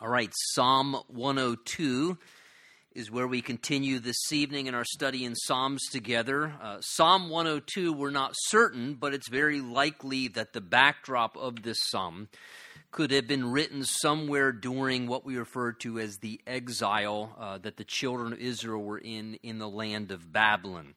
All right, Psalm 102 is where we continue this evening in our study in Psalms together. Uh, Psalm 102, we're not certain, but it's very likely that the backdrop of this psalm could have been written somewhere during what we refer to as the exile uh, that the children of Israel were in in the land of Babylon.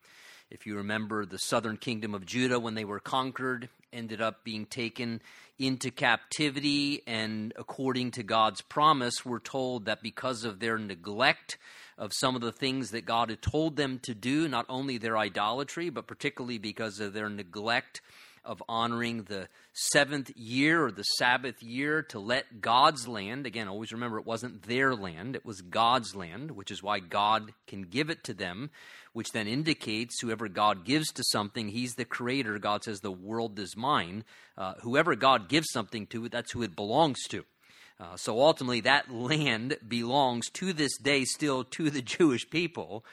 If you remember, the southern kingdom of Judah, when they were conquered, ended up being taken into captivity. And according to God's promise, we're told that because of their neglect of some of the things that God had told them to do, not only their idolatry, but particularly because of their neglect of honoring the seventh year or the Sabbath year to let God's land, again, always remember it wasn't their land, it was God's land, which is why God can give it to them which then indicates whoever God gives to something, He's the creator. God says, The world is mine. Uh, whoever God gives something to, that's who it belongs to. Uh, so ultimately, that land belongs to this day still to the Jewish people,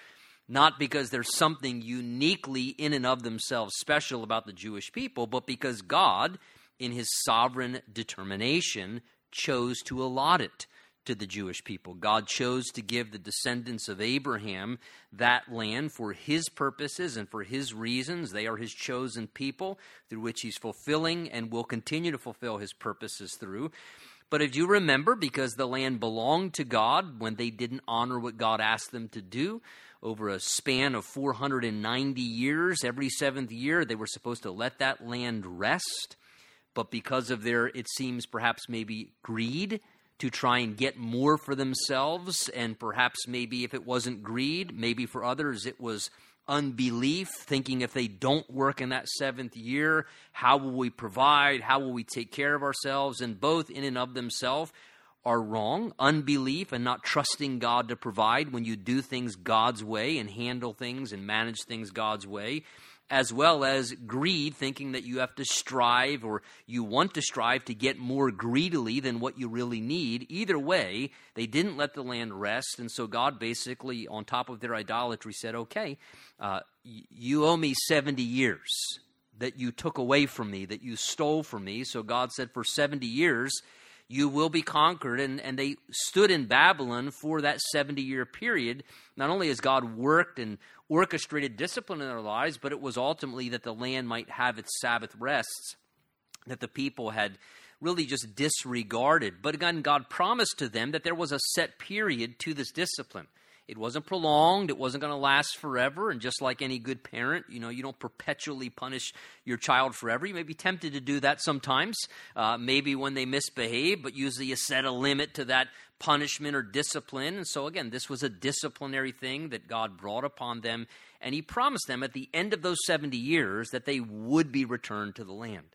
not because there's something uniquely in and of themselves special about the Jewish people, but because God, in his sovereign determination, chose to allot it to the Jewish people. God chose to give the descendants of Abraham that land for his purposes and for his reasons. They are his chosen people through which he's fulfilling and will continue to fulfill his purposes through. But if you remember, because the land belonged to God when they didn't honor what God asked them to do, over a span of 490 years, every seventh year, they were supposed to let that land rest. But because of their, it seems perhaps maybe greed, to try and get more for themselves. And perhaps maybe if it wasn't greed, maybe for others it was unbelief, thinking if they don't work in that seventh year, how will we provide? How will we take care of ourselves? And both in and of themselves are wrong. Unbelief and not trusting God to provide when you do things God's way and handle things and manage things God's way as well as greed, thinking that you have to strive or you want to strive to get more greedily than what you really need. Either way, they didn't let the land rest. And so God basically, on top of their idolatry, said, okay, uh, you owe me 70 years that you took away from me, that you stole from me. So God said, for 70 years, you will be conquered. And, and they stood in Babylon for that 70 year period. Not only has God worked and orchestrated discipline in their lives, but it was ultimately that the land might have its Sabbath rests that the people had really just disregarded. But again, God promised to them that there was a set period to this discipline. It wasn't prolonged. It wasn't going to last forever. And just like any good parent, you know, you don't perpetually punish your child forever. You may be tempted to do that sometimes, uh, maybe when they misbehave, but usually you set a limit to that punishment or discipline. And so, again, this was a disciplinary thing that God brought upon them. And He promised them at the end of those 70 years that they would be returned to the land.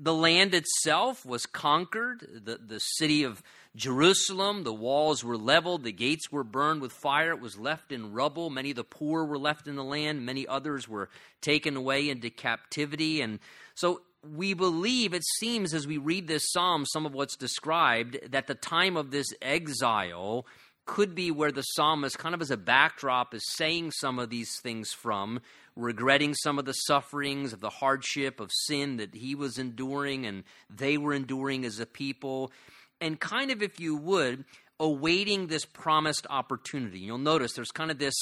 The land itself was conquered. The, the city of Jerusalem, the walls were leveled, the gates were burned with fire, it was left in rubble. Many of the poor were left in the land, many others were taken away into captivity. And so we believe, it seems as we read this psalm, some of what's described, that the time of this exile could be where the psalmist, kind of as a backdrop, is saying some of these things from, regretting some of the sufferings of the hardship of sin that he was enduring and they were enduring as a people and kind of, if you would, awaiting this promised opportunity. You'll notice there's kind of this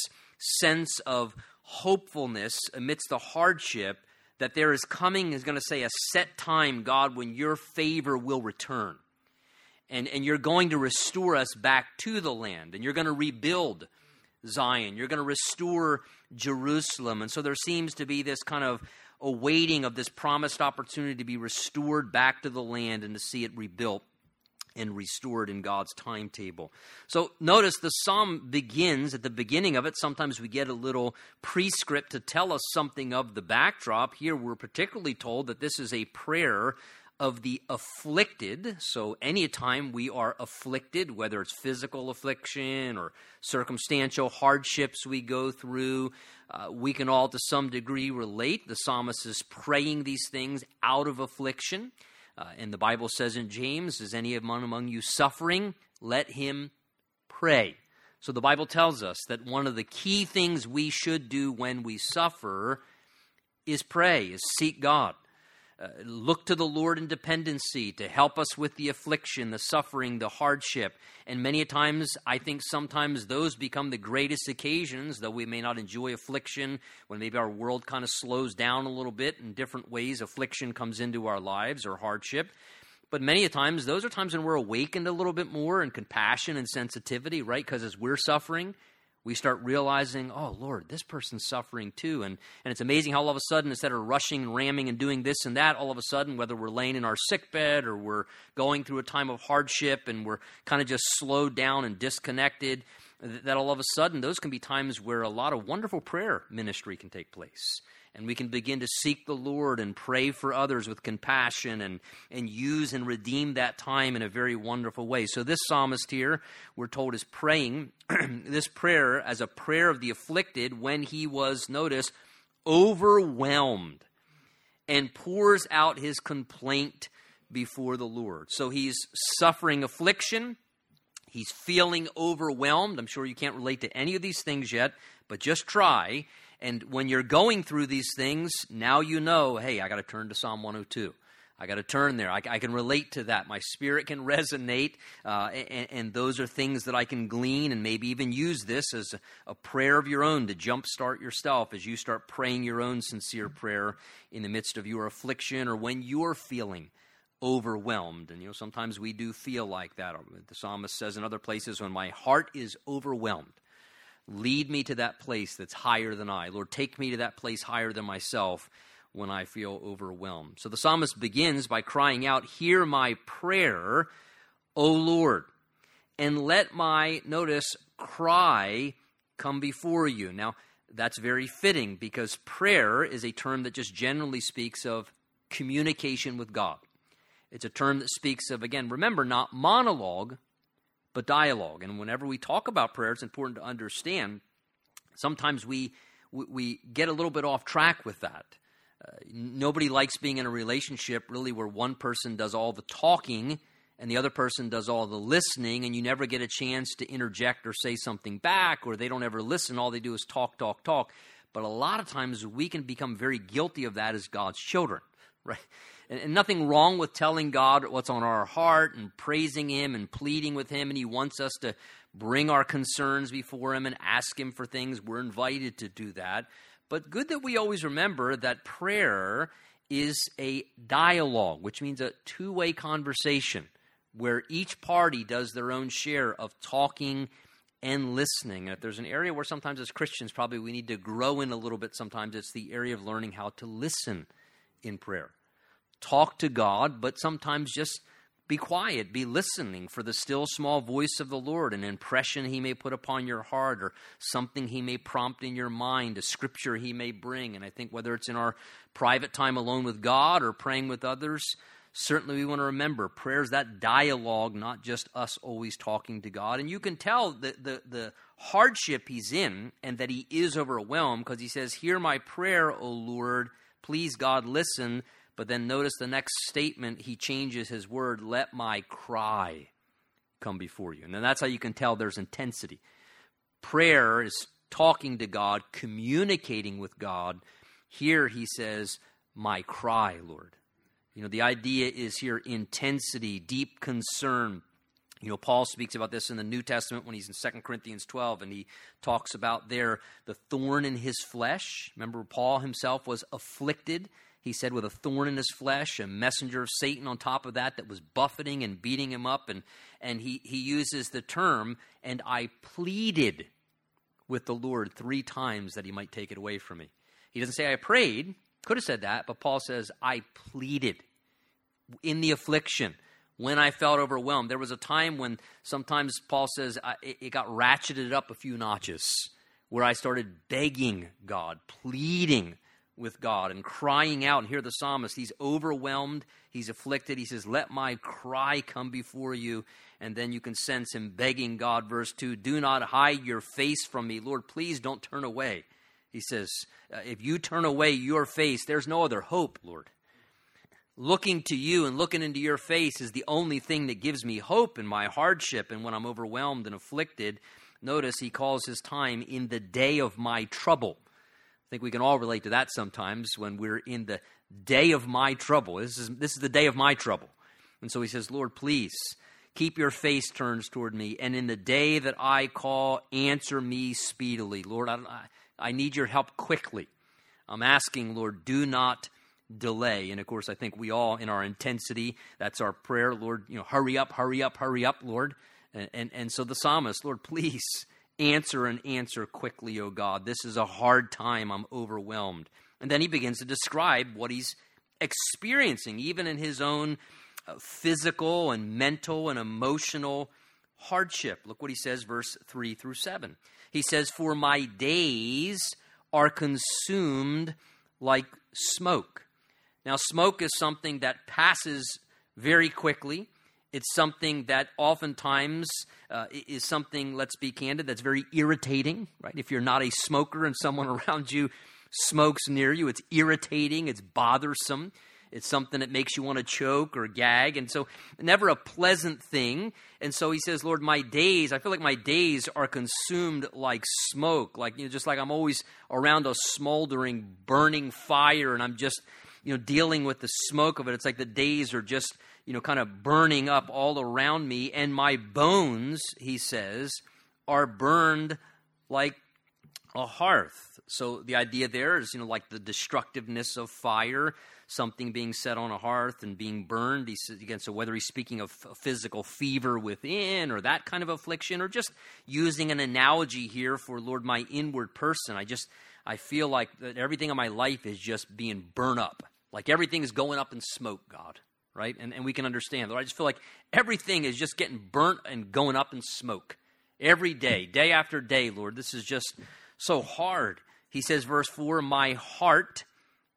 sense of hopefulness amidst the hardship that there is coming, is going to say, a set time, God, when your favor will return. And, and you're going to restore us back to the land, and you're going to rebuild Zion. You're going to restore Jerusalem. And so there seems to be this kind of awaiting of this promised opportunity to be restored back to the land and to see it rebuilt and restored in God's timetable. So notice the psalm begins at the beginning of it. Sometimes we get a little prescript to tell us something of the backdrop. Here we're particularly told that this is a prayer of the afflicted. So, anytime we are afflicted, whether it's physical affliction or circumstantial hardships we go through, uh, we can all to some degree relate. The psalmist is praying these things out of affliction. Uh, and the Bible says in James, Is any among, among you suffering? Let him pray. So the Bible tells us that one of the key things we should do when we suffer is pray, is seek God. Uh, look to the Lord in dependency to help us with the affliction, the suffering, the hardship. And many a times, I think sometimes those become the greatest occasions, though we may not enjoy affliction, when maybe our world kind of slows down a little bit in different ways, affliction comes into our lives or hardship. But many a times, those are times when we're awakened a little bit more in compassion and sensitivity, right? Because as we're suffering, we start realizing, oh, Lord, this person's suffering too. And, and it's amazing how all of a sudden, instead of rushing and ramming and doing this and that, all of a sudden, whether we're laying in our sick bed or we're going through a time of hardship and we're kind of just slowed down and disconnected, that all of a sudden, those can be times where a lot of wonderful prayer ministry can take place and we can begin to seek the Lord and pray for others with compassion and, and use and redeem that time in a very wonderful way. So, this psalmist here, we're told, is praying this prayer as a prayer of the afflicted when he was, notice, overwhelmed and pours out his complaint before the Lord. So, he's suffering affliction. He's feeling overwhelmed. I'm sure you can't relate to any of these things yet, but just try and when you're going through these things, now you know, hey, I got to turn to Psalm 102. I got to turn there. I, I, can relate to that. My spirit can resonate, uh, and, and, those are things that I can glean and maybe even use this as a, a prayer of your own to jumpstart yourself as you start praying your own sincere prayer in the midst of your affliction or when you're feeling overwhelmed. And you know, sometimes we do feel like that. The psalmist says in other places, when my heart is overwhelmed, Lead me to that place that's higher than I. Lord, take me to that place higher than myself when I feel overwhelmed. So the psalmist begins by crying out, Hear my prayer, O Lord, and let my, notice, cry come before you. Now, that's very fitting because prayer is a term that just generally speaks of communication with God. It's a term that speaks of, again, remember, not monologue, but dialogue. And whenever we talk about prayer, it's important to understand sometimes we, we, get a little bit off track with that. Uh, nobody likes being in a relationship really where one person does all the talking and the other person does all the listening, and you never get a chance to interject or say something back, or they don't ever listen. All they do is talk, talk, talk. But a lot of times we can become very guilty of that as God's children, right? And, and nothing wrong with telling God what's on our heart and praising Him and pleading with Him. And He wants us to bring our concerns before Him and ask Him for things. We're invited to do that. But good that we always remember that prayer is a dialogue, which means a two way conversation where each party does their own share of talking and listening. And if there's an area where sometimes as Christians probably we need to grow in a little bit, sometimes it's the area of learning how to listen in prayer talk to God, but sometimes just be quiet, be listening for the still small voice of the Lord, an impression He may put upon your heart, or something He may prompt in your mind, a scripture He may bring. And I think whether it's in our private time alone with God or praying with others, certainly we want to remember prayer is that dialogue, not just us always talking to God. And you can tell the, the, the hardship He's in and that He is overwhelmed because He says, Hear my prayer, O Lord. Please, God, listen but then notice the next statement, he changes his word, let my cry come before you. And then that's how you can tell there's intensity. Prayer is talking to God, communicating with God. Here he says, my cry, Lord. You know, the idea is here intensity, deep concern. You know, Paul speaks about this in the New Testament when he's in 2 Corinthians 12, and he talks about there the thorn in his flesh. Remember, Paul himself was afflicted he said, with a thorn in his flesh, a messenger of Satan on top of that that was buffeting and beating him up. And, and he, he uses the term, and I pleaded with the Lord three times that he might take it away from me. He doesn't say I prayed, could have said that, but Paul says, I pleaded in the affliction when I felt overwhelmed. There was a time when sometimes Paul says it got ratcheted up a few notches where I started begging God, pleading with God and crying out. And here the psalmist, he's overwhelmed, he's afflicted. He says, Let my cry come before you. And then you can sense him begging God, verse 2 Do not hide your face from me. Lord, please don't turn away. He says, uh, If you turn away your face, there's no other hope, Lord. Looking to you and looking into your face is the only thing that gives me hope in my hardship and when I'm overwhelmed and afflicted. Notice he calls his time in the day of my trouble. I think we can all relate to that sometimes when we're in the day of my trouble. This is, this is the day of my trouble. And so he says, Lord, please keep your face turned toward me. And in the day that I call, answer me speedily. Lord, I, I need your help quickly. I'm asking, Lord, do not delay. And of course, I think we all, in our intensity, that's our prayer. Lord, you know, hurry up, hurry up, hurry up, Lord. And, and, and so the psalmist, Lord, please answer and answer quickly, O God. This is a hard time. I'm overwhelmed. And then he begins to describe what he's experiencing, even in his own uh, physical and mental and emotional hardship. Look what he says, verse 3 through 7. He says, For my days are consumed like smoke. Now, smoke is something that passes very quickly. It's something that oftentimes uh, is something, let's be candid, that's very irritating, right? If you're not a smoker and someone around you smokes near you, it's irritating, it's bothersome. It's something that makes you want to choke or gag. And so, never a pleasant thing. And so he says, Lord, my days, I feel like my days are consumed like smoke, like, you know, just like I'm always around a smoldering, burning fire, and I'm just, you know, dealing with the smoke of it. It's like the days are just, you know, kind of burning up all around me. And my bones, he says, are burned like a hearth. So the idea there is, you know, like the destructiveness of fire, something being set on a hearth and being burned. He says, again, so whether he's speaking of physical fever within or that kind of affliction, or just using an analogy here for Lord, my inward person, I just I feel like that everything in my life is just being burned up. Like everything is going up in smoke, God, right? And, and we can understand. I just feel like everything is just getting burnt and going up in smoke every day, day after day, Lord. This is just so hard. He says, verse 4 My heart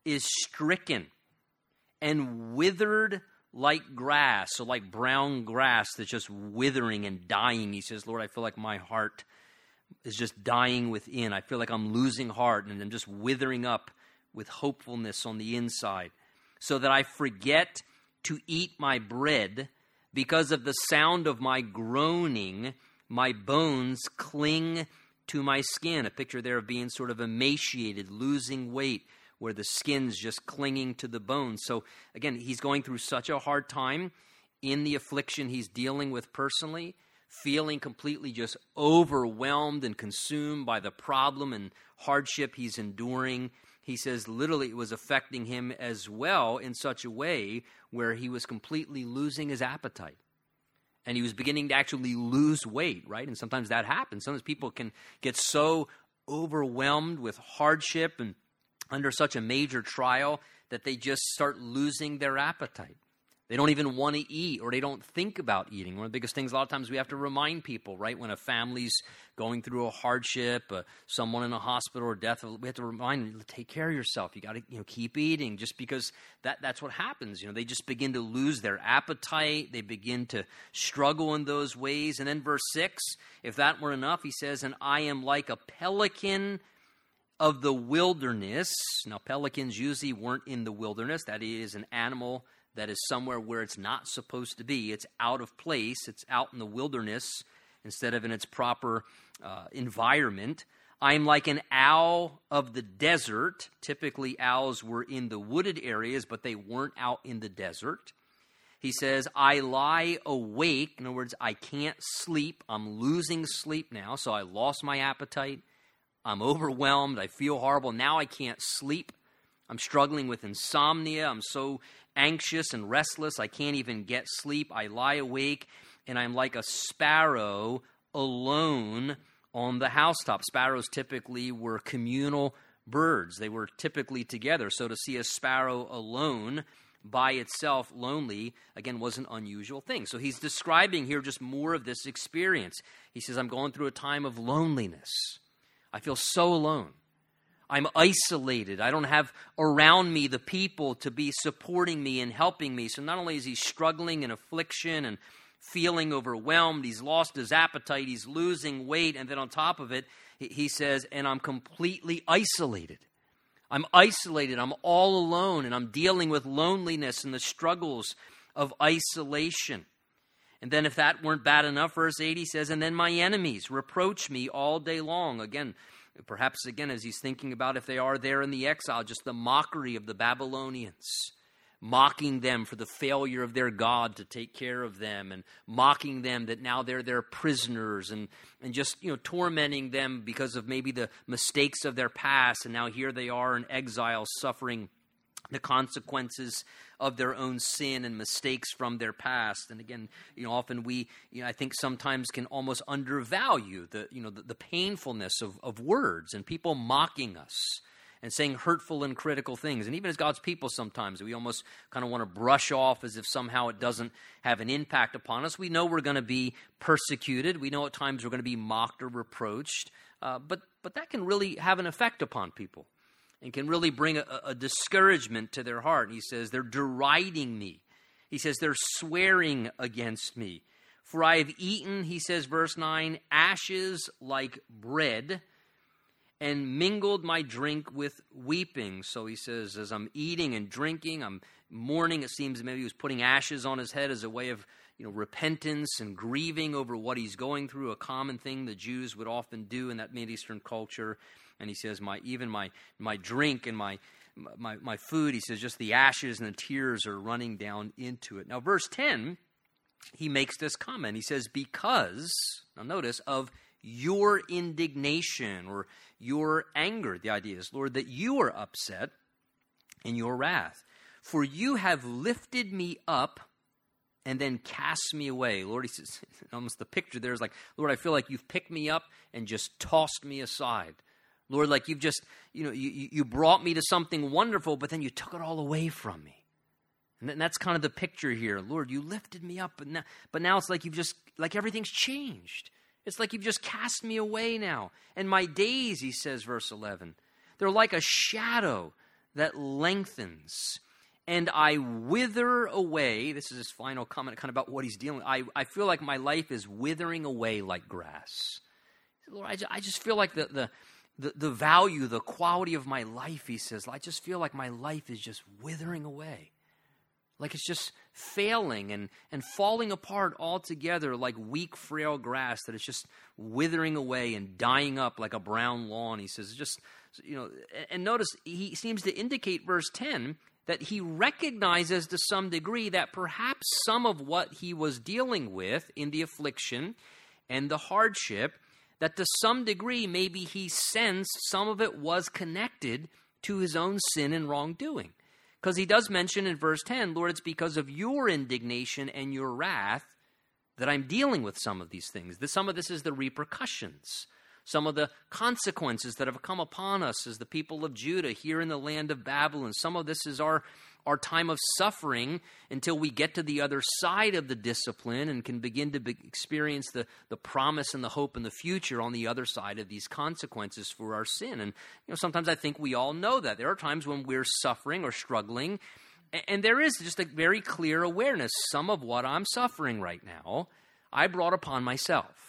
is stricken and withered like grass, so like brown grass that's just withering and dying. He says, Lord, I feel like my heart is just dying within. I feel like I'm losing heart and I'm just withering up with hopefulness on the inside, so that I forget to eat my bread because of the sound of my groaning. My bones cling to my skin. A picture there of being sort of emaciated, losing weight, where the skin's just clinging to the bones. So, again, he's going through such a hard time in the affliction he's dealing with personally, feeling completely just overwhelmed and consumed by the problem and hardship he's enduring. He says literally it was affecting him as well in such a way where he was completely losing his appetite and he was beginning to actually lose weight, right? And sometimes that happens. Sometimes people can get so overwhelmed with hardship and under such a major trial that they just start losing their appetite. They don't even want to eat or they don't think about eating. One of the biggest things, a lot of times, we have to remind people, right? When a family's going through a hardship, uh, someone in a hospital or death, we have to remind them, take care of yourself. You got to you know, keep eating just because that, that's what happens. You know, they just begin to lose their appetite. They begin to struggle in those ways. And then, verse 6, if that were enough, he says, And I am like a pelican of the wilderness. Now, pelicans usually weren't in the wilderness, that is, an animal that is somewhere where it's not supposed to be. It's out of place, it's out in the wilderness instead of in its proper uh, environment. I'm like an owl of the desert. Typically, owls were in the wooded areas, but they weren't out in the desert. He says, I lie awake. In other words, I can't sleep. I'm losing sleep now, so I lost my appetite. I'm overwhelmed. I feel horrible. Now I can't sleep. I'm struggling with insomnia. I'm so anxious and restless. I can't even get sleep. I lie awake and I'm like a sparrow alone on the housetop. Sparrows typically were communal birds, they were typically together. So to see a sparrow alone by itself, lonely, again, was an unusual thing. So he's describing here just more of this experience. He says, I'm going through a time of loneliness. I feel so alone. I'm isolated. I don't have around me the people to be supporting me and helping me. So not only is he struggling in affliction and feeling overwhelmed, he's lost his appetite, he's losing weight, and then on top of it, he says, and I'm completely isolated. I'm isolated. I'm all alone, and I'm dealing with loneliness and the struggles of isolation. And then, if that weren't bad enough, verse 80 says, And then my enemies reproach me all day long. Again, perhaps again, as he's thinking about if they are there in the exile, just the mockery of the Babylonians mocking them for the failure of their God to take care of them, and mocking them that now they're their prisoners, and, and just you know tormenting them because of maybe the mistakes of their past, and now here they are in exile, suffering the consequences of their own sin and mistakes from their past. And again, you know, often we, you know, I think sometimes can almost undervalue the, you know, the, the painfulness of, of words and people mocking us and saying hurtful and critical things. And even as God's people, sometimes we almost kind of want to brush off as if somehow it doesn't have an impact upon us. We know we're going to be persecuted. We know at times we're going to be mocked or reproached. Uh, but, but that can really have an effect upon people and can really bring a, a discouragement to their heart. And he says, They're deriding me. He says, They're swearing against me. For I have eaten, he says, verse 9, ashes like bread and mingled my drink with weeping. So he says, as I'm eating and drinking, I'm mourning. It seems maybe he was putting ashes on his head as a way of you know, repentance and grieving over what he's going through, a common thing the Jews would often do in that Mid Eastern culture. And he says, my, even my, my drink and my, my, my food, he says, just the ashes and the tears are running down into it. Now, verse 10, he makes this comment. He says, because, now notice, of your indignation or your anger. The idea is, Lord, that you are upset in your wrath. For you have lifted me up and then cast me away. Lord, he says, almost the picture there is like, Lord, I feel like you've picked me up and just tossed me aside. Lord, like you've just, you know, you, you brought me to something wonderful, but then you took it all away from me. And that's kind of the picture here. Lord, you lifted me up, but now, but now it's like you've just, like everything's changed. It's like you've just cast me away now. And my days, he says, verse 11, they're like a shadow that lengthens. And I wither away. This is his final comment, kind of about what he's dealing. I, I feel like my life is withering away like grass. Lord, I just, I just feel like the, the, the, the value, the quality of my life, he says, I just feel like my life is just withering away like it's just failing and, and falling apart altogether like weak, frail grass that is just withering away and dying up like a brown lawn. He says, just, you know, and notice he seems to indicate, verse 10, that he recognizes to some degree that perhaps some of what he was dealing with in the affliction and the hardship, that to some degree maybe he sensed some of it was connected to his own sin and wrongdoing. Because he does mention in verse 10, Lord, it's because of your indignation and your wrath that I'm dealing with some of these things. Some of this is the repercussions, some of the consequences that have come upon us as the people of Judah here in the land of Babylon. Some of this is our our time of suffering until we get to the other side of the discipline and can begin to be, experience the, the promise and the hope in the future on the other side of these consequences for our sin. And you know, sometimes I think we all know that. There are times when we're suffering or struggling, and, and there is just a very clear awareness some of what I'm suffering right now, I brought upon myself.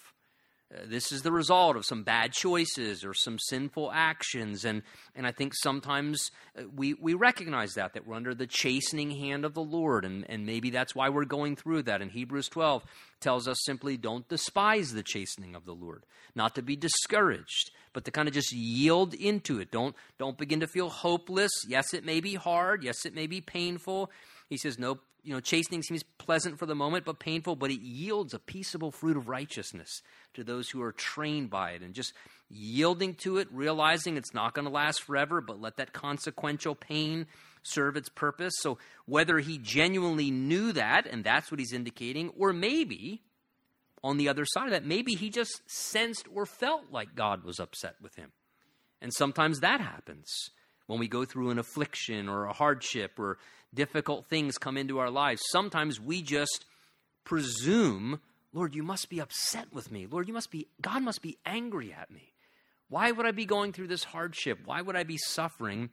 Uh, this is the result of some bad choices or some sinful actions. And, and I think sometimes uh, we, we recognize that, that we're under the chastening hand of the Lord. And, and maybe that's why we're going through that. And Hebrews 12 tells us simply don't despise the chastening of the Lord, not to be discouraged, but to kind of just yield into it. Don't, don't begin to feel hopeless. Yes, it may be hard. Yes, it may be painful. He says, no, you know, chastening seems pleasant for the moment, but painful, but it yields a peaceable fruit of righteousness to those who are trained by it. And just yielding to it, realizing it's not going to last forever, but let that consequential pain serve its purpose. So, whether he genuinely knew that, and that's what he's indicating, or maybe on the other side of that, maybe he just sensed or felt like God was upset with him. And sometimes that happens when we go through an affliction or a hardship or difficult things come into our lives. Sometimes we just presume, Lord, you must be upset with me. Lord, you must be, God must be angry at me. Why would I be going through this hardship? Why would I be suffering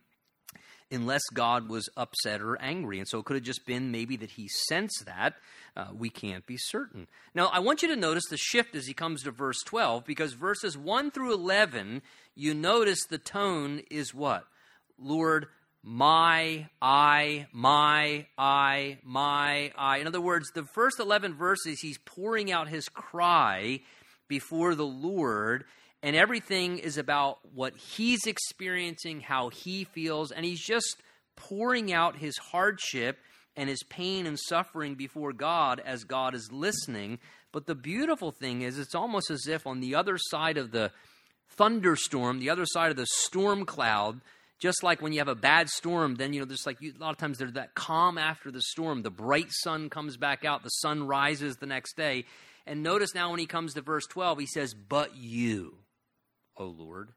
unless God was upset or angry? And so it could have just been maybe that he sensed that. Uh, we can't be certain. Now, I want you to notice the shift as he comes to verse 12, because verses 1 through 11, you notice the tone is what? Lord, my, I, my, I, my, I. In other words, the first 11 verses, he's pouring out his cry before the Lord, and everything is about what he's experiencing, how he feels, and he's just pouring out his hardship and his pain and suffering before God as God is listening. But the beautiful thing is, it's almost as if on the other side of the thunderstorm, the other side of the storm cloud, just like when you have a bad storm, then you know there's like you, a lot of times there's that calm after the storm. The bright sun comes back out, the sun rises the next day. And notice now when he comes to verse 12, he says, But you, O Lord.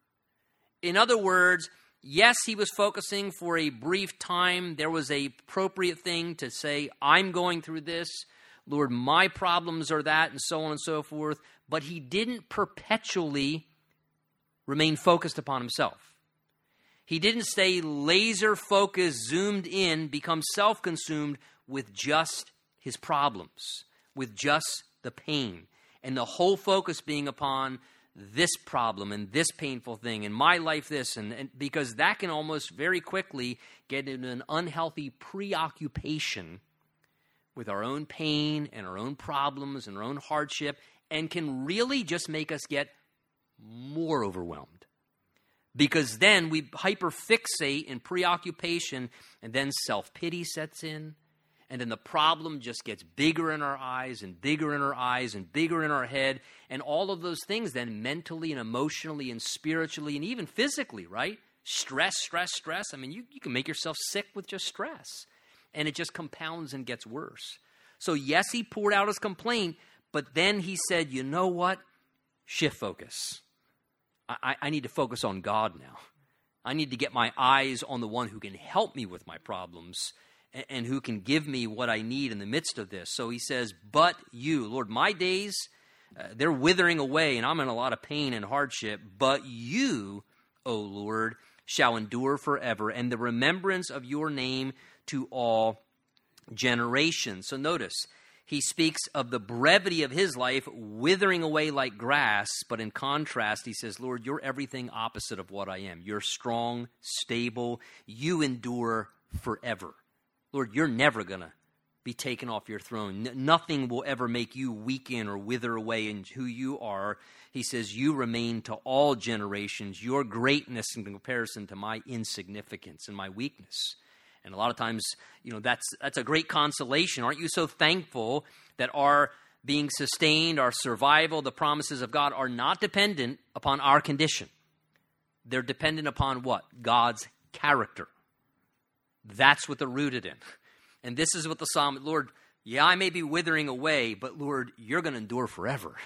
In other words, yes, he was focusing for a brief time. There was a appropriate thing to say, I'm going through this. Lord, my problems are that, and so on and so forth. But he didn't perpetually remain focused upon himself. He didn't stay laser focused, zoomed in, become self consumed with just his problems, with just the pain, and the whole focus being upon this problem and this painful thing and my life this. And, and because that can almost very quickly get into an unhealthy preoccupation with our own pain and our own problems and our own hardship and can really just make us get more overwhelmed because then we hyperfixate in preoccupation and then self-pity sets in and then the problem just gets bigger in our eyes and bigger in our eyes and bigger in our head. And all of those things then mentally and emotionally and spiritually and even physically, right? Stress, stress, stress. I mean, you, you can make yourself sick with just stress. And it just compounds and gets worse. So, yes, he poured out his complaint, but then he said, you know what? Shift focus. I, I need to focus on God now. I need to get my eyes on the one who can help me with my problems and who can give me what I need in the midst of this. So he says, But you, Lord, my days, uh, they're withering away, and I'm in a lot of pain and hardship. But you, O Lord, shall endure forever, and the remembrance of your name to all generations. So notice, he speaks of the brevity of his life withering away like grass, but in contrast, he says, Lord, you're everything opposite of what I am. You're strong, stable, you endure forever. Lord, you're never going to be taken off your throne. N- nothing will ever make you weaken or wither away in who you are. He says, You remain to all generations, your greatness in comparison to my insignificance and my weakness. And a lot of times, you know, that's, that's a great consolation. Aren't you so thankful that our being sustained, our survival, the promises of God are not dependent upon our condition? They're dependent upon what? God's character. That's what they're rooted in. And this is what the psalm, Lord, yeah, I may be withering away, but Lord, you're going to endure forever.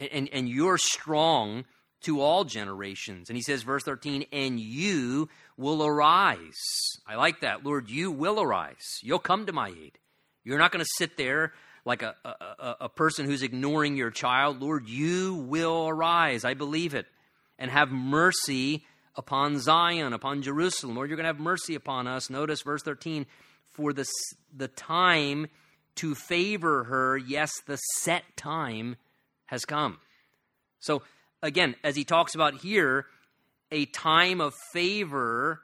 And, and, and, you're strong to all generations. And he says, verse 13, and you will arise. I like that. Lord, you will arise. You'll come to my aid. You're not going to sit there like a, a, a person who's ignoring your child. Lord, you will arise. I believe it. And have mercy upon Zion, upon Jerusalem. Lord, you're going to have mercy upon us. Notice verse 13 for the, the time to favor her, yes, the set time has come. So, again, as he talks about here, a time of favor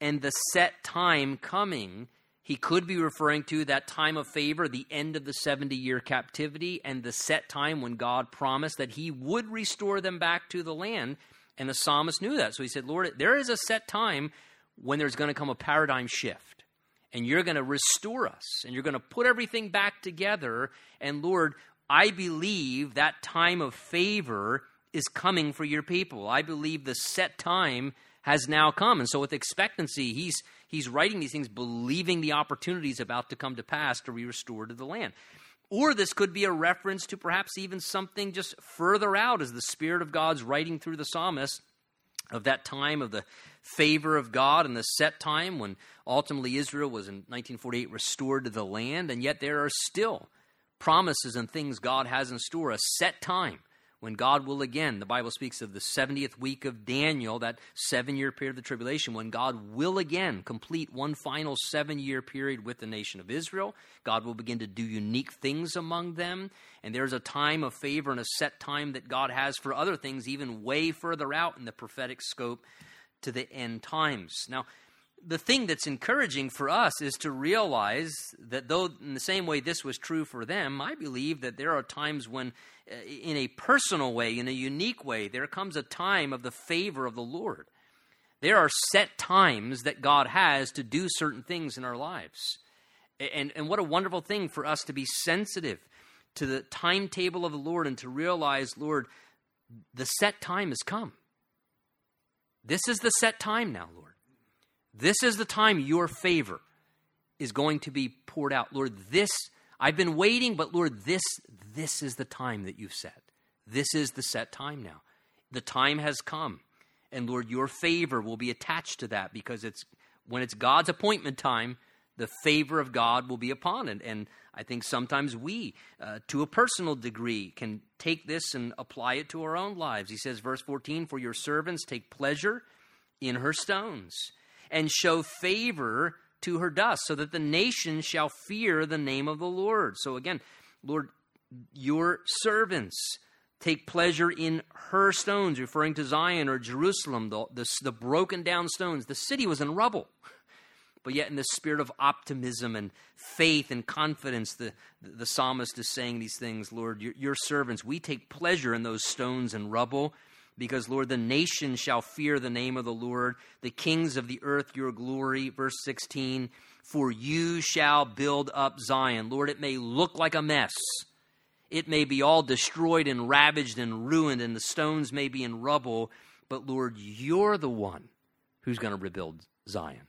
and the set time coming, he could be referring to that time of favor, the end of the 70 year captivity, and the set time when God promised that he would restore them back to the land. And the psalmist knew that. So he said, Lord, there is a set time when there's going to come a paradigm shift. And you're going to restore us. And you're going to put everything back together. And Lord, I believe that time of favor is coming for your people. I believe the set time has now come. And so with expectancy, he's he's writing these things believing the opportunity is about to come to pass to be restored to the land. Or this could be a reference to perhaps even something just further out as the Spirit of God's writing through the psalmist of that time of the favor of God and the set time when ultimately Israel was in 1948 restored to the land, and yet there are still promises and things God has in store, a set time when God will again, the Bible speaks of the 70th week of Daniel, that seven year period of the tribulation, when God will again complete one final seven year period with the nation of Israel. God will begin to do unique things among them. And there's a time of favor and a set time that God has for other things, even way further out in the prophetic scope to the end times. Now, the thing that's encouraging for us is to realize that though in the same way this was true for them, I believe that there are times when, uh, in a personal way, in a unique way, there comes a time of the favor of the Lord. There are set times that God has to do certain things in our lives. And, and what a wonderful thing for us to be sensitive to the timetable of the Lord and to realize, Lord, the set time has come. This is the set time now, Lord. This is the time your favor is going to be poured out. Lord, this, I've been waiting, but Lord, this, this is the time that you've set. This is the set time now. The time has come. And Lord, your favor will be attached to that because it's when it's God's appointment time, the favor of God will be upon it. And I think sometimes we, uh, to a personal degree, can take this and apply it to our own lives. He says, verse 14, For your servants take pleasure in her stones and show favor to her dust, so that the nations shall fear the name of the Lord. So again, Lord, your servants take pleasure in her stones, referring to Zion or Jerusalem, the, the, the, broken down stones. The city was in rubble. But yet, in the spirit of optimism and faith and confidence, the, the psalmist is saying these things Lord, your, your servants, we take pleasure in those stones and rubble because, Lord, the nations shall fear the name of the Lord, the kings of the earth your glory. Verse 16, for you shall build up Zion. Lord, it may look like a mess. It may be all destroyed and ravaged and ruined, and the stones may be in rubble, but Lord, you're the one who's going to rebuild Zion.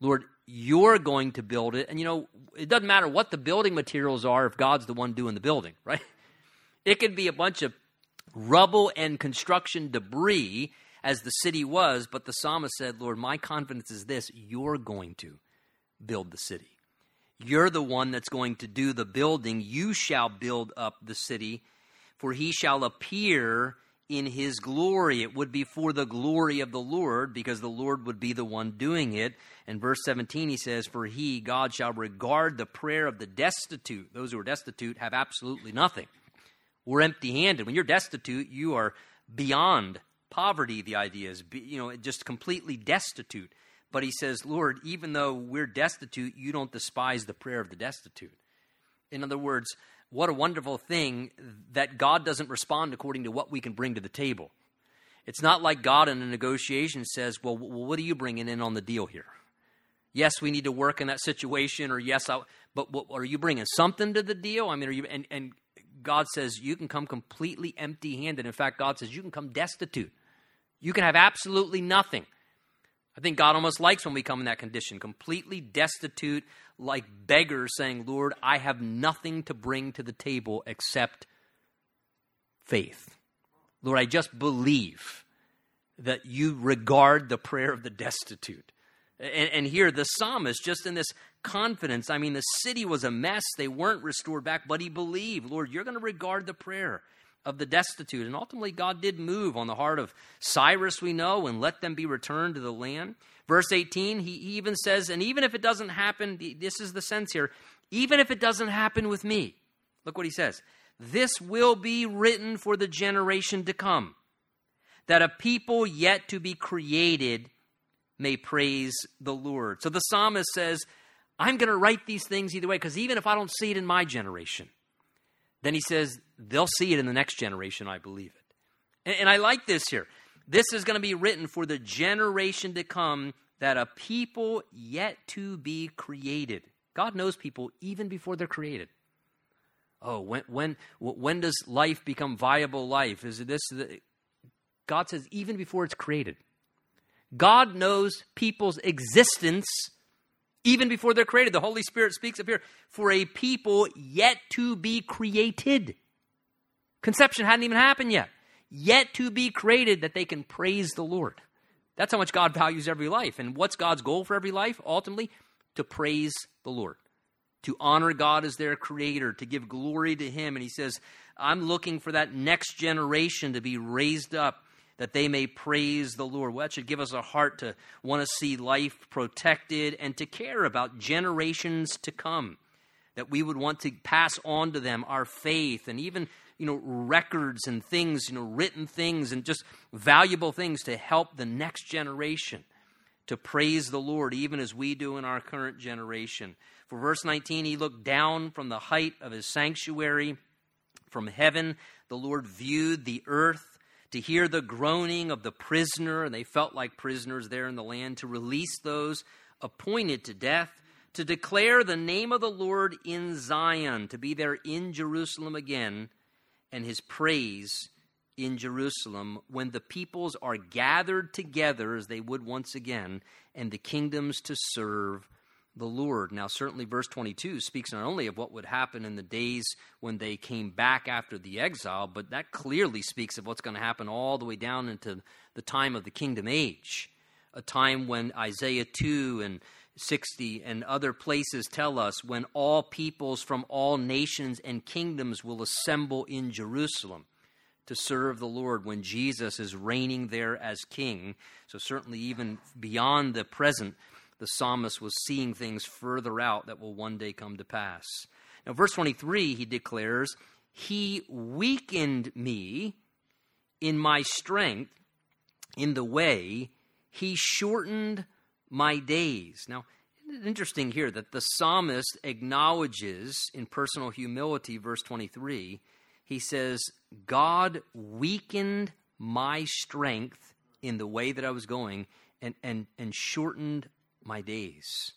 Lord, you're going to build it. And you know, it doesn't matter what the building materials are if God's the one doing the building, right? It could be a bunch of rubble and construction debris as the city was, but the psalmist said, Lord, my confidence is this you're going to build the city. You're the one that's going to do the building. You shall build up the city, for he shall appear in his glory. It would be for the glory of the Lord, because the Lord would be the one doing it. And verse 17, he says, For he, God, shall regard the prayer of the destitute. Those who are destitute have absolutely nothing. We're empty handed. When you're destitute, you are beyond poverty, the idea is, you know, just completely destitute. But he says, Lord, even though we're destitute, you don't despise the prayer of the destitute. In other words, what a wonderful thing that God doesn't respond according to what we can bring to the table. It's not like God in a negotiation says, Well, what are you bringing in on the deal here? Yes, we need to work in that situation, or yes, I, but what, are you bringing something to the deal? I mean, are you, and, and God says you can come completely empty handed. In fact, God says you can come destitute. You can have absolutely nothing. I think God almost likes when we come in that condition, completely destitute, like beggars saying, Lord, I have nothing to bring to the table except faith. Lord, I just believe that you regard the prayer of the destitute. And, and, here, the psalmist, just in this confidence, I mean, the city was a mess. They weren't restored back, but he believed, Lord, you're going to regard the prayer of the destitute. And ultimately, God did move on the heart of Cyrus, we know, and let them be returned to the land. Verse 18, he even says, and even if it doesn't happen, this is the sense here, even if it doesn't happen with me, look what he says, this will be written for the generation to come, that a people yet to be created may praise the Lord. So the psalmist says, I'm going to write these things either way, because even if I don't see it in my generation, then he says, they'll see it in the next generation, I believe it. And, and I like this here. This is going to be written for the generation to come that a people yet to be created. God knows people even before they're created. Oh, when when when does life become viable life? Is this? God says even before it's created. God knows people's existence even before they're created. The Holy Spirit speaks up here for a people yet to be created. Conception hadn't even happened yet. Yet to be created that they can praise the Lord. That's how much God values every life. And what's God's goal for every life? Ultimately, to praise the Lord, to honor God as their creator, to give glory to Him. And He says, I'm looking for that next generation to be raised up that they may praise the Lord. Well, that should give us a heart to want to see life protected and to care about generations to come. That we would want to pass on to them our faith and even you know records and things, you know, written things and just valuable things to help the next generation to praise the Lord, even as we do in our current generation. For verse 19, he looked down from the height of his sanctuary. From heaven, the Lord viewed the earth to hear the groaning of the prisoner, and they felt like prisoners there in the land, to release those appointed to death, to declare the name of the Lord in Zion, to be there in Jerusalem again, and his praise in Jerusalem when the peoples are gathered together as they would once again, and the kingdoms to serve the Lord. Now, certainly, verse 22 speaks not only of what would happen in the days when they came back after the exile, but that clearly speaks of what's going to happen all the way down into the time of the kingdom age, a time when Isaiah 2 and 60 and other places tell us when all peoples from all nations and kingdoms will assemble in Jerusalem to serve the Lord when Jesus is reigning there as king. So, certainly, even beyond the present, the psalmist was seeing things further out that will one day come to pass. Now, verse 23, he declares, He weakened me in my strength in the way, He shortened my days. Now, interesting here that the psalmist acknowledges in personal humility, verse 23, he says, God weakened my strength in the way that I was going and, and, and shortened my days.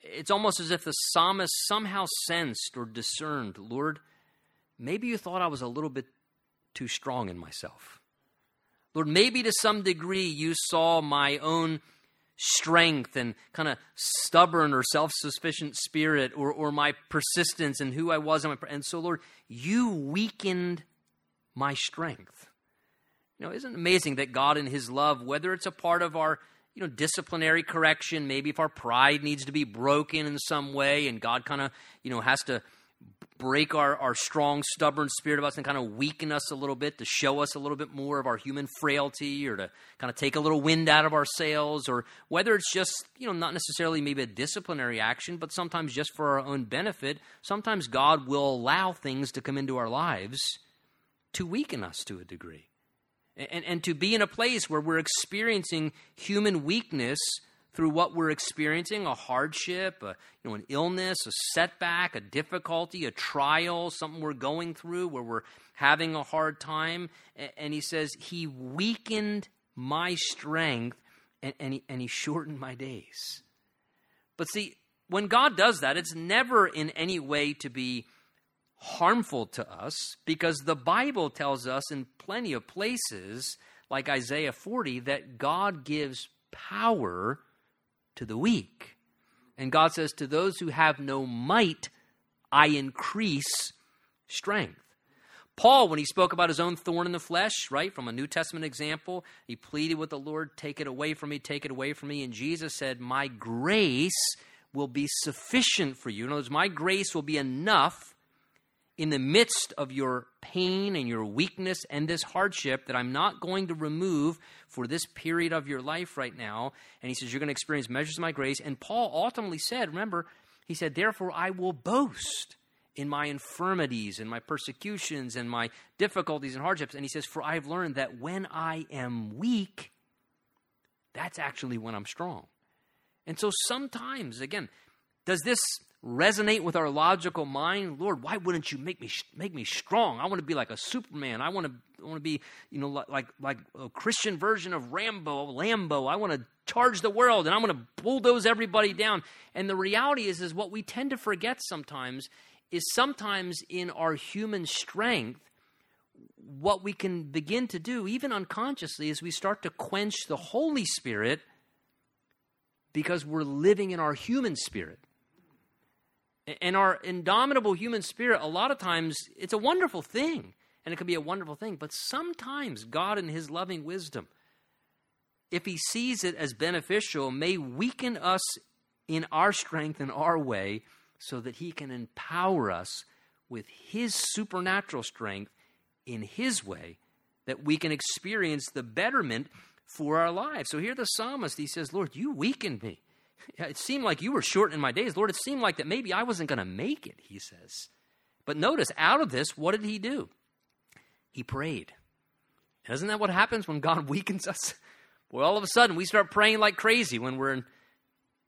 It's almost as if the psalmist somehow sensed or discerned, Lord, maybe you thought I was a little bit too strong in myself. Lord, maybe to some degree you saw my own strength and kind of stubborn or self sufficient spirit or, or my persistence and who I was. And so, Lord, you weakened my strength. You know, isn't it amazing that God in His love, whether it's a part of our you know, disciplinary correction, maybe if our pride needs to be broken in some way and God kind of, you know, has to break our, our strong, stubborn spirit of us and kind of weaken us a little bit to show us a little bit more of our human frailty or to kind of take a little wind out of our sails or whether it's just, you know, not necessarily maybe a disciplinary action, but sometimes just for our own benefit, sometimes God will allow things to come into our lives to weaken us to a degree and, and to be in a place where we're experiencing human weakness through what we're experiencing a hardship, a, you know, an illness, a setback, a difficulty, a trial, something we're going through where we're having a hard time. And he says, He weakened my strength and, and, he, and he shortened my days. But see, when God does that, it's never in any way to be harmful to us because the Bible tells us in plenty of places, like Isaiah 40, that God gives power to the weak. And God says, To those who have no might, I increase strength. Paul, when he spoke about his own thorn in the flesh, right, from a New Testament example, he pleaded with the Lord, Take it away from me, take it away from me. And Jesus said, My grace will be sufficient for you. In other words, my grace will be enough in the midst of your pain and your weakness and this hardship that I'm not going to remove for this period of your life right now. And he says, You're going to experience measures of my grace. And Paul ultimately said, Remember, he said, Therefore I will boast in my infirmities and my persecutions and my difficulties and hardships. And he says, For I've learned that when I am weak, that's actually when I'm strong. And so sometimes, again, does this resonate with our logical mind, Lord, why wouldn't you make me make me strong? I want to be like a Superman. I want to I want to be, you know, like like a Christian version of Rambo, Lambo. I want to charge the world and I want to bulldoze everybody down. And the reality is is what we tend to forget sometimes is sometimes in our human strength what we can begin to do even unconsciously is we start to quench the Holy Spirit because we're living in our human spirit. And our indomitable human spirit, a lot of times, it's a wonderful thing. And it can be a wonderful thing. But sometimes God, in His loving wisdom, if He sees it as beneficial, may weaken us in our strength in our way so that He can empower us with His supernatural strength in His way that we can experience the betterment for our lives. So here the psalmist, he says, Lord, you weakened me. It seemed like you were shortening my days. Lord, it seemed like that maybe I wasn't going to make it, he says. But notice, out of this, what did he do? He prayed. Isn't that what happens when God weakens us? Well, all of a sudden, we start praying like crazy when we're in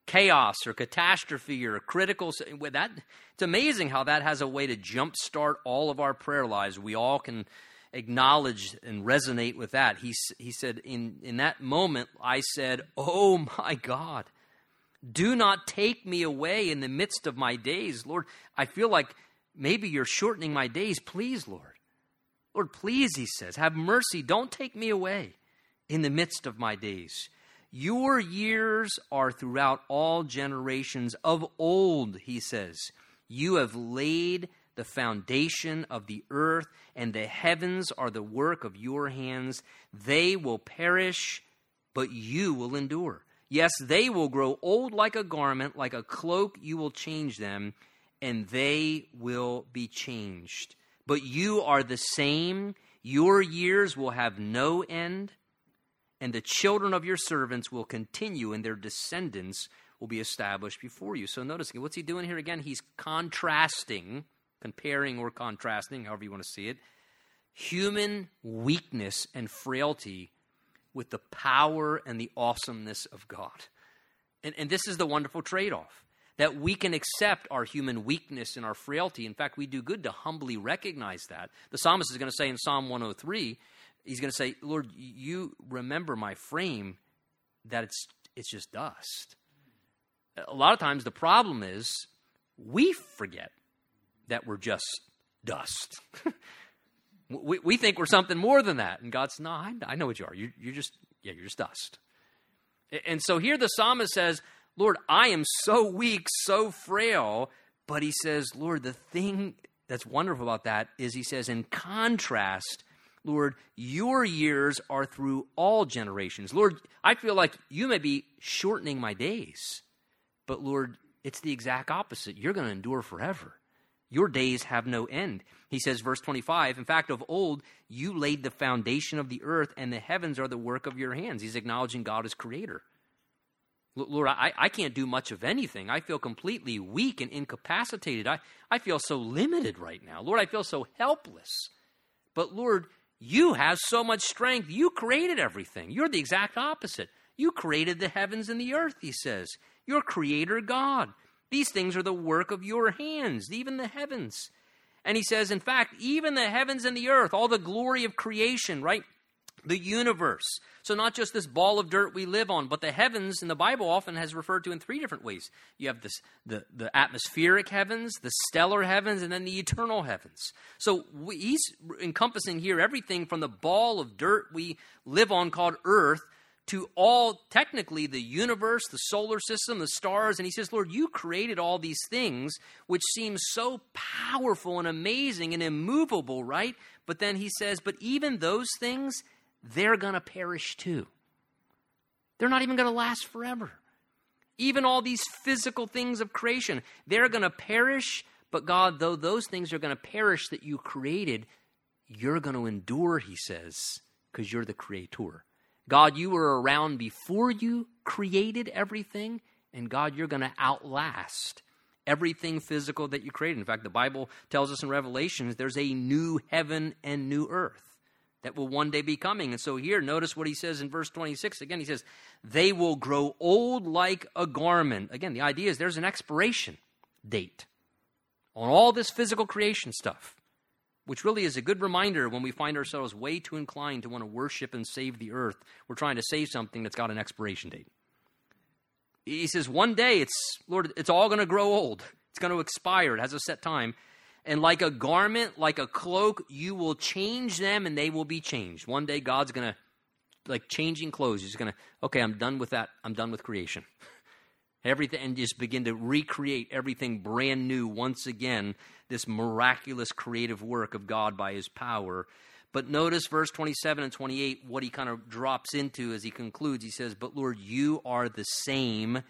chaos or catastrophe or critical. That it's amazing how that has a way to jumpstart all of our prayer lives. We all can acknowledge and resonate with that. He he said in in that moment, I said, "Oh my God." Do not take me away in the midst of my days. Lord, I feel like maybe you're shortening my days. Please, Lord. Lord, please, he says, have mercy. Don't take me away in the midst of my days. Your years are throughout all generations. Of old, he says, you have laid the foundation of the earth, and the heavens are the work of your hands. They will perish, but you will endure. Yes, they will grow old like a garment, like a cloak, you will change them, and they will be changed. But you are the same. Your years will have no end and the children of your servants will continue, and their descendants will be established before you. So notice, what's he doing here again? He's contrasting, comparing or contrasting, however you want to see it, human weakness and frailty with the power and the awesomeness of God. And, and this is the wonderful trade off that we can accept our human weakness and our frailty. In fact, we do good to humbly recognize that. The psalmist is going to say in Psalm 103 he's going to say, Lord, you remember my frame that it's, it's just dust. A lot of times the problem is we forget that we're just dust. we, we think we're something more than that. And God's, no, I, I know what you are. You, you're just, yeah, you're just dust. And so here the psalmist says, Lord, I am so weak, so frail. But he says, Lord, the thing that's wonderful about that is he says, in contrast, Lord, your years are through all generations. Lord, I feel like you may be shortening my days, but Lord, it's the exact opposite. You're going to endure forever. Your days have no end. He says, verse 25, in fact, of old, you laid the foundation of the earth, and the heavens are the work of your hands. He's acknowledging God as creator. Lord, I, I can't do much of anything. I feel completely weak and incapacitated. I, I feel so limited right now. Lord, I feel so helpless. But Lord, you have so much strength. You created everything. You're the exact opposite. You created the heavens and the earth, he says. You're creator God. These things are the work of your hands, even the heavens. And he says, in fact, even the heavens and the earth, all the glory of creation, right? the universe. So, not just this ball of dirt we live on, but the heavens in the Bible often has referred to in three different ways. You have this, the, the atmospheric heavens, the stellar heavens, and then the eternal heavens. So, we, he's encompassing here everything from the ball of dirt we live on called Earth to all technically the universe, the solar system, the stars. And he says, Lord, you created all these things which seem so powerful and amazing and immovable, right? But then he says, but even those things, they're going to perish too. They're not even going to last forever. Even all these physical things of creation, they're going to perish. But God, though those things are going to perish that you created, you're going to endure, he says, because you're the creator. God, you were around before you created everything, and God, you're going to outlast everything physical that you created. In fact, the Bible tells us in Revelations there's a new heaven and new earth that will one day be coming. And so here, notice what he says in verse 26. Again, he says, They will grow old like a garment. Again, the idea is there's an expiration date on all this physical creation stuff, which really is a good reminder when we find ourselves way too inclined to want to worship and save the earth. We're trying to save something that's got an expiration date. He says, One day, it's, Lord, it's all going to grow old. It's going to expire. It has a set time. And like a garment, like a cloak, you will change them and they will be changed. One day God's going to, like changing clothes, He's going to, okay, I'm done with that. I'm done with creation. Everything, and just begin to recreate everything brand new once again, this miraculous creative work of God by His power. But notice verse 27 and 28, what he kind of drops into as he concludes. He says, But Lord, you are the same,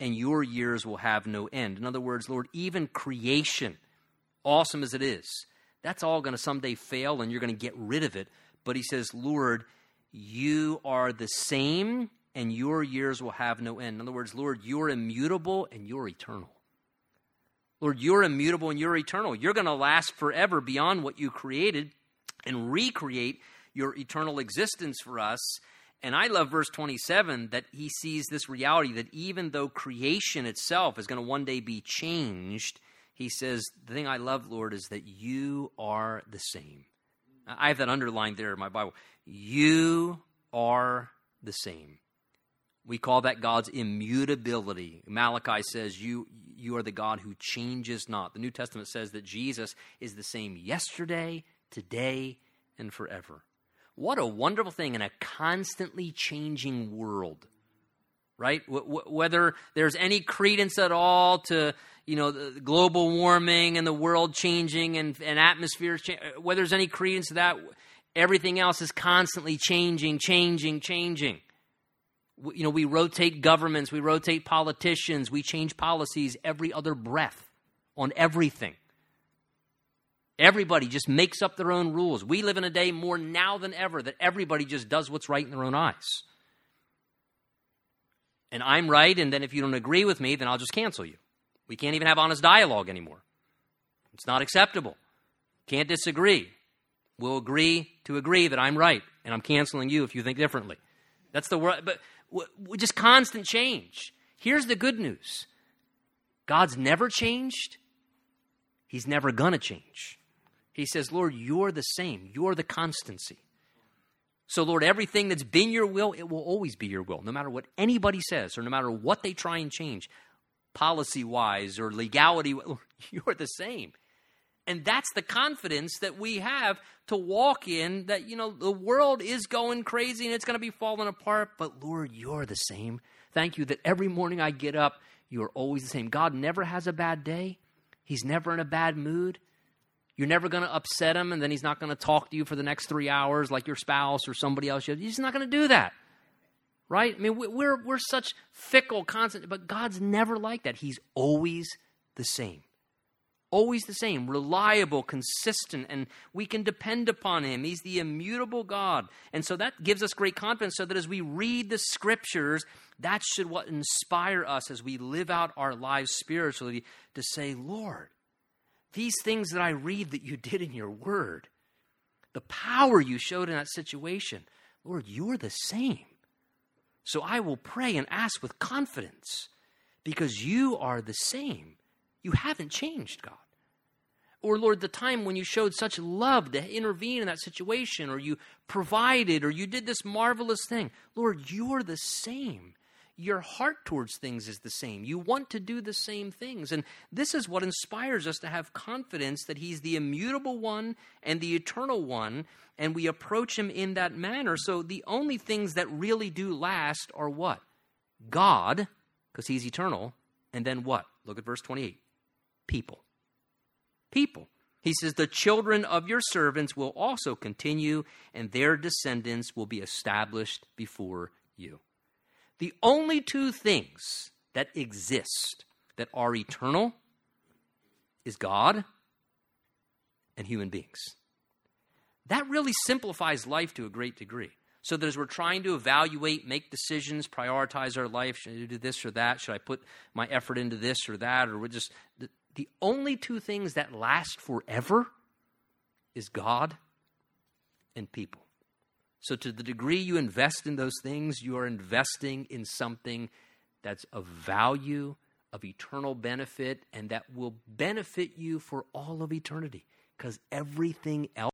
and your years will have no end. In other words, Lord, even creation awesome as it is, that's all going to someday fail and you're going to get rid of it. But he says, Lord, you are the same and your years will have no end. In other words, Lord, you're immutable and you're eternal. Lord, you're immutable and you're eternal. You're going to last forever beyond what you created and recreate your eternal existence for us. And I love verse 27 that he sees this reality that even though creation itself is going to one day be changed, he says, The thing I love, Lord, is that you are the same. I have that underlined there in my Bible. You are the same. We call that God's immutability. Malachi says, you, you are the God who changes not. The New Testament says that Jesus is the same yesterday, today, and forever. What a wonderful thing in a constantly changing world, right? W- whether there's any credence at all to you know global warming and the world changing and, and atmospheres, cha- whether there's any credence to that, everything else is constantly changing, changing, changing. You know, we rotate governments, we rotate politicians, we change policies every other breath on everything. Everybody just makes up their own rules. We live in a day more now than ever that everybody just does what's right in their own eyes. And I'm right, and then if you don't agree with me, then I'll just cancel you. We can't even have honest dialogue anymore. It's not acceptable. Can't disagree. We'll agree to agree that I'm right, and I'm canceling you if you think differently. That's the word, but just constant change. Here's the good news God's never changed, He's never going to change. He says, Lord, you're the same. You're the constancy. So, Lord, everything that's been your will, it will always be your will, no matter what anybody says or no matter what they try and change, policy wise or legality. You're the same. And that's the confidence that we have to walk in that, you know, the world is going crazy and it's going to be falling apart, but Lord, you're the same. Thank you that every morning I get up, you're always the same. God never has a bad day, He's never in a bad mood. You're never going to upset him, and then he's not going to talk to you for the next three hours like your spouse or somebody else. He's not going to do that. Right? I mean, we're, we're such fickle, constant, but God's never like that. He's always the same. Always the same, reliable, consistent, and we can depend upon him. He's the immutable God. And so that gives us great confidence so that as we read the scriptures, that should what inspire us as we live out our lives spiritually to say, Lord, these things that I read that you did in your word, the power you showed in that situation, Lord, you're the same. So I will pray and ask with confidence because you are the same. You haven't changed, God. Or, Lord, the time when you showed such love to intervene in that situation, or you provided, or you did this marvelous thing. Lord, you're the same your heart towards things is the same. You want to do the same things. And this is what inspires us to have confidence that He's the immutable one and the eternal one, and we approach Him in that manner. So the only things that really do last are what? God, because He's eternal, and then what? Look at verse 28 people. People. He says, The children of your servants will also continue, and their descendants will be established before you. The only two things that exist that are eternal is God and human beings. That really simplifies life to a great degree. So that as we're trying to evaluate, make decisions, prioritize our life, should I do this or that? Should I put my effort into this or that? Or we're just the only two things that last forever is God and people. So, to the degree you invest in those things, you are investing in something that's of value, of eternal benefit, and that will benefit you for all of eternity because everything else